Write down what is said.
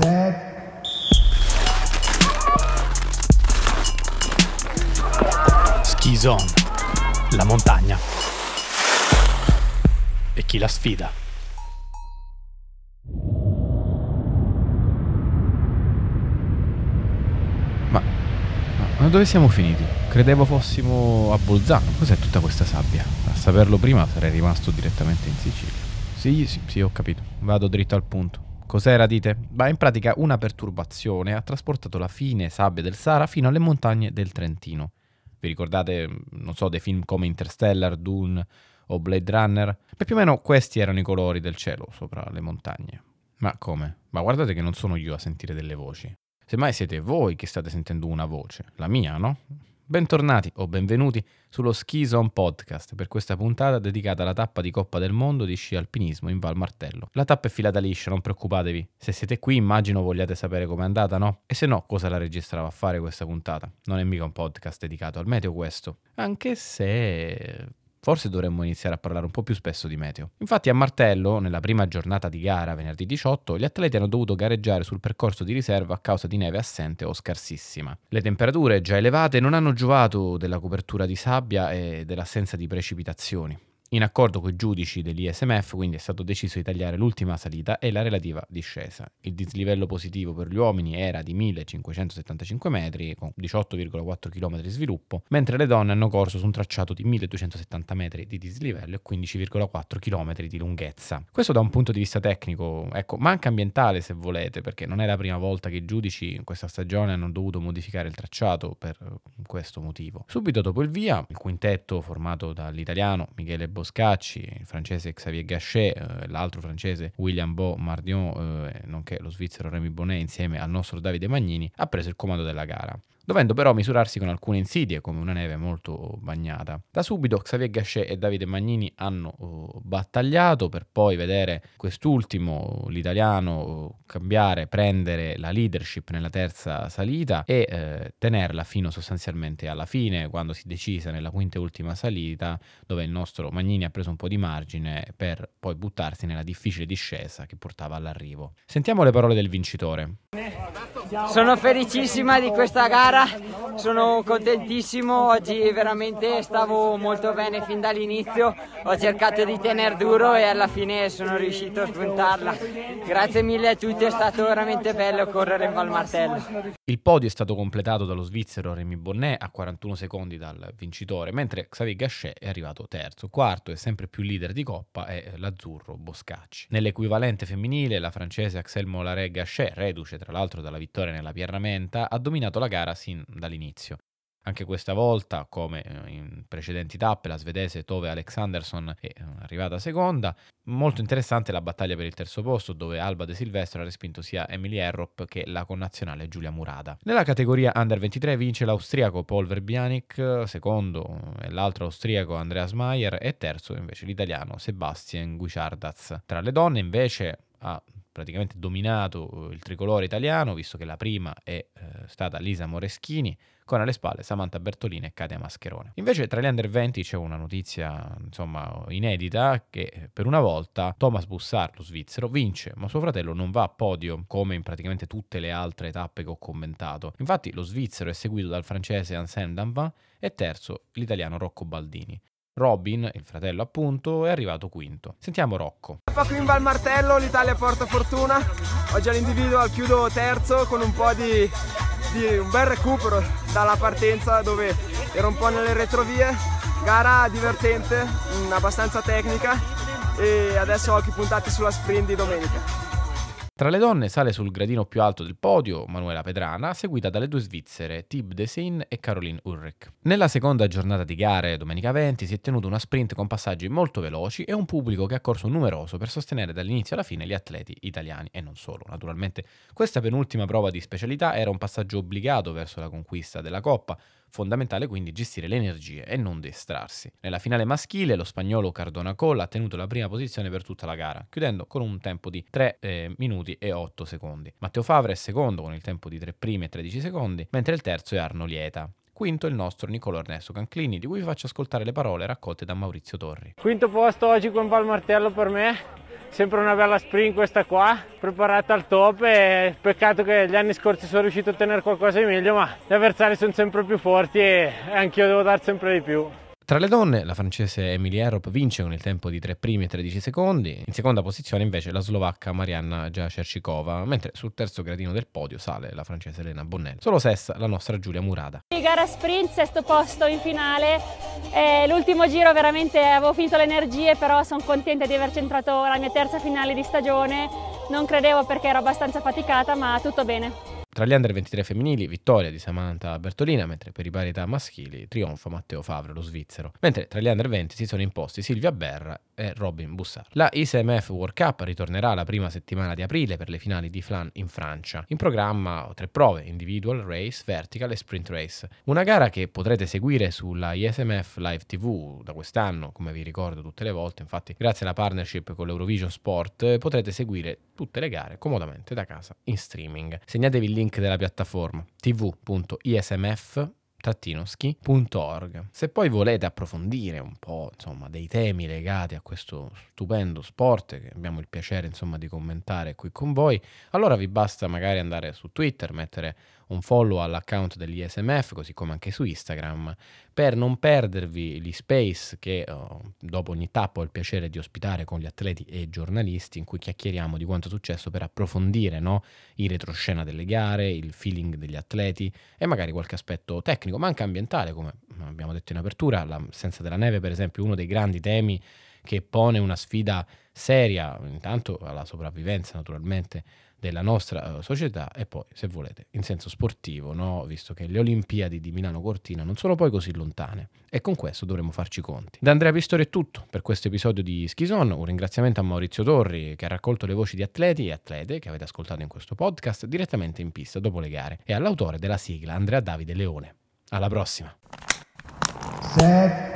set. Ski Zone, la montagna. E chi la sfida? Ma, ma dove siamo finiti? Credevo fossimo a Bolzano. Cos'è tutta questa sabbia? A saperlo prima sarei rimasto direttamente in Sicilia. Sì, sì, sì, ho capito. Vado dritto al punto. Cos'era, dite? Beh, in pratica una perturbazione ha trasportato la fine sabbia del Sahara fino alle montagne del Trentino. Vi ricordate, non so, dei film come Interstellar, Dune o Blade Runner? Beh, più o meno questi erano i colori del cielo sopra le montagne. Ma come? Ma guardate che non sono io a sentire delle voci. Semmai siete voi che state sentendo una voce, la mia, no? Bentornati o benvenuti sullo Ski Zone Podcast per questa puntata dedicata alla tappa di Coppa del Mondo di sci alpinismo in Val Martello. La tappa è filata liscia, non preoccupatevi. Se siete qui immagino vogliate sapere com'è andata, no? E se no, cosa la registrava a fare questa puntata? Non è mica un podcast dedicato al meteo questo. Anche se Forse dovremmo iniziare a parlare un po' più spesso di meteo. Infatti a Martello, nella prima giornata di gara, venerdì 18, gli atleti hanno dovuto gareggiare sul percorso di riserva a causa di neve assente o scarsissima. Le temperature già elevate non hanno giovato della copertura di sabbia e dell'assenza di precipitazioni. In accordo con i giudici dell'ISMF, quindi è stato deciso di tagliare l'ultima salita e la relativa discesa. Il dislivello positivo per gli uomini era di 1575 metri, con 18,4 km di sviluppo, mentre le donne hanno corso su un tracciato di 1270 metri di dislivello e 15,4 km di lunghezza. Questo da un punto di vista tecnico, ecco, ma anche ambientale se volete, perché non è la prima volta che i giudici in questa stagione hanno dovuto modificare il tracciato per questo motivo. Subito dopo il via, il quintetto formato dall'italiano Michele Boscacci, il francese Xavier Gachet, eh, l'altro francese William Beau Mardion, eh, nonché lo svizzero Remy Bonnet insieme al nostro Davide Magnini, ha preso il comando della gara dovendo però misurarsi con alcune insidie come una neve molto bagnata. Da subito Xavier Gachet e Davide Magnini hanno uh, battagliato per poi vedere quest'ultimo, l'italiano, uh, cambiare, prendere la leadership nella terza salita e uh, tenerla fino sostanzialmente alla fine, quando si decisa nella quinta e ultima salita, dove il nostro Magnini ha preso un po' di margine per poi buttarsi nella difficile discesa che portava all'arrivo. Sentiamo le parole del vincitore. Sono felicissima di questa gara, sono contentissimo, oggi veramente stavo molto bene fin dall'inizio, ho cercato di tenere duro e alla fine sono riuscito a spuntarla. Grazie mille a tutti, è stato veramente bello correre in Val Martello. Il podio è stato completato dallo svizzero Remy Bonnet a 41 secondi dal vincitore, mentre Xavier Gachet è arrivato terzo. Quarto e sempre più leader di coppa è l'azzurro Boscacci. Nell'equivalente femminile la francese Axel Mollaret Gachet, reduce tra l'altro dalla vittoria nella Pierramenta, ha dominato la gara sin dall'inizio. Anche questa volta, come eh, in precedenti tappe, la svedese Tove Alexanderson è eh, arrivata seconda. Molto interessante la battaglia per il terzo posto, dove Alba De Silvestro ha respinto sia Emily Errop che la connazionale Giulia Murata. Nella categoria Under 23 vince l'austriaco Paul Verbianic, secondo eh, l'altro austriaco Andreas Mayer e terzo invece l'italiano Sebastian Guicciardaz. Tra le donne invece ha praticamente dominato il tricolore italiano, visto che la prima è eh, stata Lisa Moreschini, con alle spalle Samantha Bertolini e Katia Mascherone. Invece tra gli under 20 c'è una notizia insomma inedita che per una volta Thomas Bussard, lo svizzero, vince, ma suo fratello non va a podio come in praticamente tutte le altre tappe che ho commentato. Infatti lo svizzero è seguito dal francese Anselme Danvin e terzo l'italiano Rocco Baldini. Robin, il fratello appunto, è arrivato quinto. Sentiamo Rocco. Qui in Val Martello l'Italia porta fortuna, oggi all'individual chiudo terzo con un po' di, di un bel recupero dalla partenza dove ero un po' nelle retrovie, gara divertente, abbastanza tecnica e adesso occhi puntati sulla sprint di domenica. Tra le donne sale sul gradino più alto del podio Manuela Pedrana, seguita dalle due svizzere Tib Desin e Caroline Ulrich. Nella seconda giornata di gare, domenica 20, si è tenuto una sprint con passaggi molto veloci e un pubblico che ha corso numeroso per sostenere dall'inizio alla fine gli atleti italiani e non solo. Naturalmente questa penultima prova di specialità era un passaggio obbligato verso la conquista della Coppa, Fondamentale quindi gestire le energie e non distrarsi. Nella finale maschile lo spagnolo Cardona Colla ha tenuto la prima posizione per tutta la gara, chiudendo con un tempo di 3 eh, minuti e 8 secondi. Matteo Favre è secondo con il tempo di 3 primi e 13 secondi, mentre il terzo è Arno Lieta. Quinto il nostro Nicolo Ernesto Canclini, di cui vi faccio ascoltare le parole raccolte da Maurizio Torri. Quinto posto oggi con Val Martello per me, sempre una bella sprint questa qua, preparata al top e peccato che gli anni scorsi sono riuscito a ottenere qualcosa di meglio, ma gli avversari sono sempre più forti e anch'io devo dar sempre di più. Tra le donne, la francese Emilie Erop vince con il tempo di 3 primi e 13 secondi. In seconda posizione, invece, la slovacca Marianna Giacercikova, mentre sul terzo gradino del podio sale la francese Elena Bonnelli. Solo sesta la nostra Giulia Murada. Gara sprint, sesto posto in finale. Eh, l'ultimo giro veramente avevo finito le energie, però sono contenta di aver centrato la mia terza finale di stagione. Non credevo perché ero abbastanza faticata, ma tutto bene. Tra gli under 23 femminili, vittoria di Samantha Bertolina, mentre per i parità maschili trionfa Matteo Favre, lo svizzero. Mentre tra gli under 20 si sono imposti Silvia Berra e Robin Bussard. La ISMF World Cup ritornerà la prima settimana di aprile per le finali di Flan in Francia. In programma tre prove, individual race, vertical e sprint race. Una gara che potrete seguire sulla ISMF Live TV da quest'anno, come vi ricordo tutte le volte, infatti grazie alla partnership con l'Eurovision Sport potrete seguire tutte le gare comodamente da casa in streaming. Segnatevi il link della piattaforma tv.ismf ski.org. Se poi volete approfondire un po' insomma, dei temi legati a questo stupendo sport che abbiamo il piacere insomma, di commentare qui con voi, allora vi basta magari andare su Twitter, mettere un follow all'account dell'ISMF, così come anche su Instagram, per non perdervi gli space che oh, dopo ogni tappa ho il piacere di ospitare con gli atleti e i giornalisti, in cui chiacchieriamo di quanto è successo per approfondire no, il retroscena delle gare, il feeling degli atleti e magari qualche aspetto tecnico, ma anche ambientale, come abbiamo detto in apertura, l'assenza della neve per esempio, uno dei grandi temi che pone una sfida seria, intanto alla sopravvivenza naturalmente della nostra uh, società e poi, se volete, in senso sportivo, no? visto che le Olimpiadi di Milano Cortina non sono poi così lontane e con questo dovremo farci conti. Da Andrea Pistori è tutto per questo episodio di Schison, un ringraziamento a Maurizio Torri che ha raccolto le voci di atleti e atlete che avete ascoltato in questo podcast direttamente in pista dopo le gare e all'autore della sigla Andrea Davide Leone. Alla prossima! Set.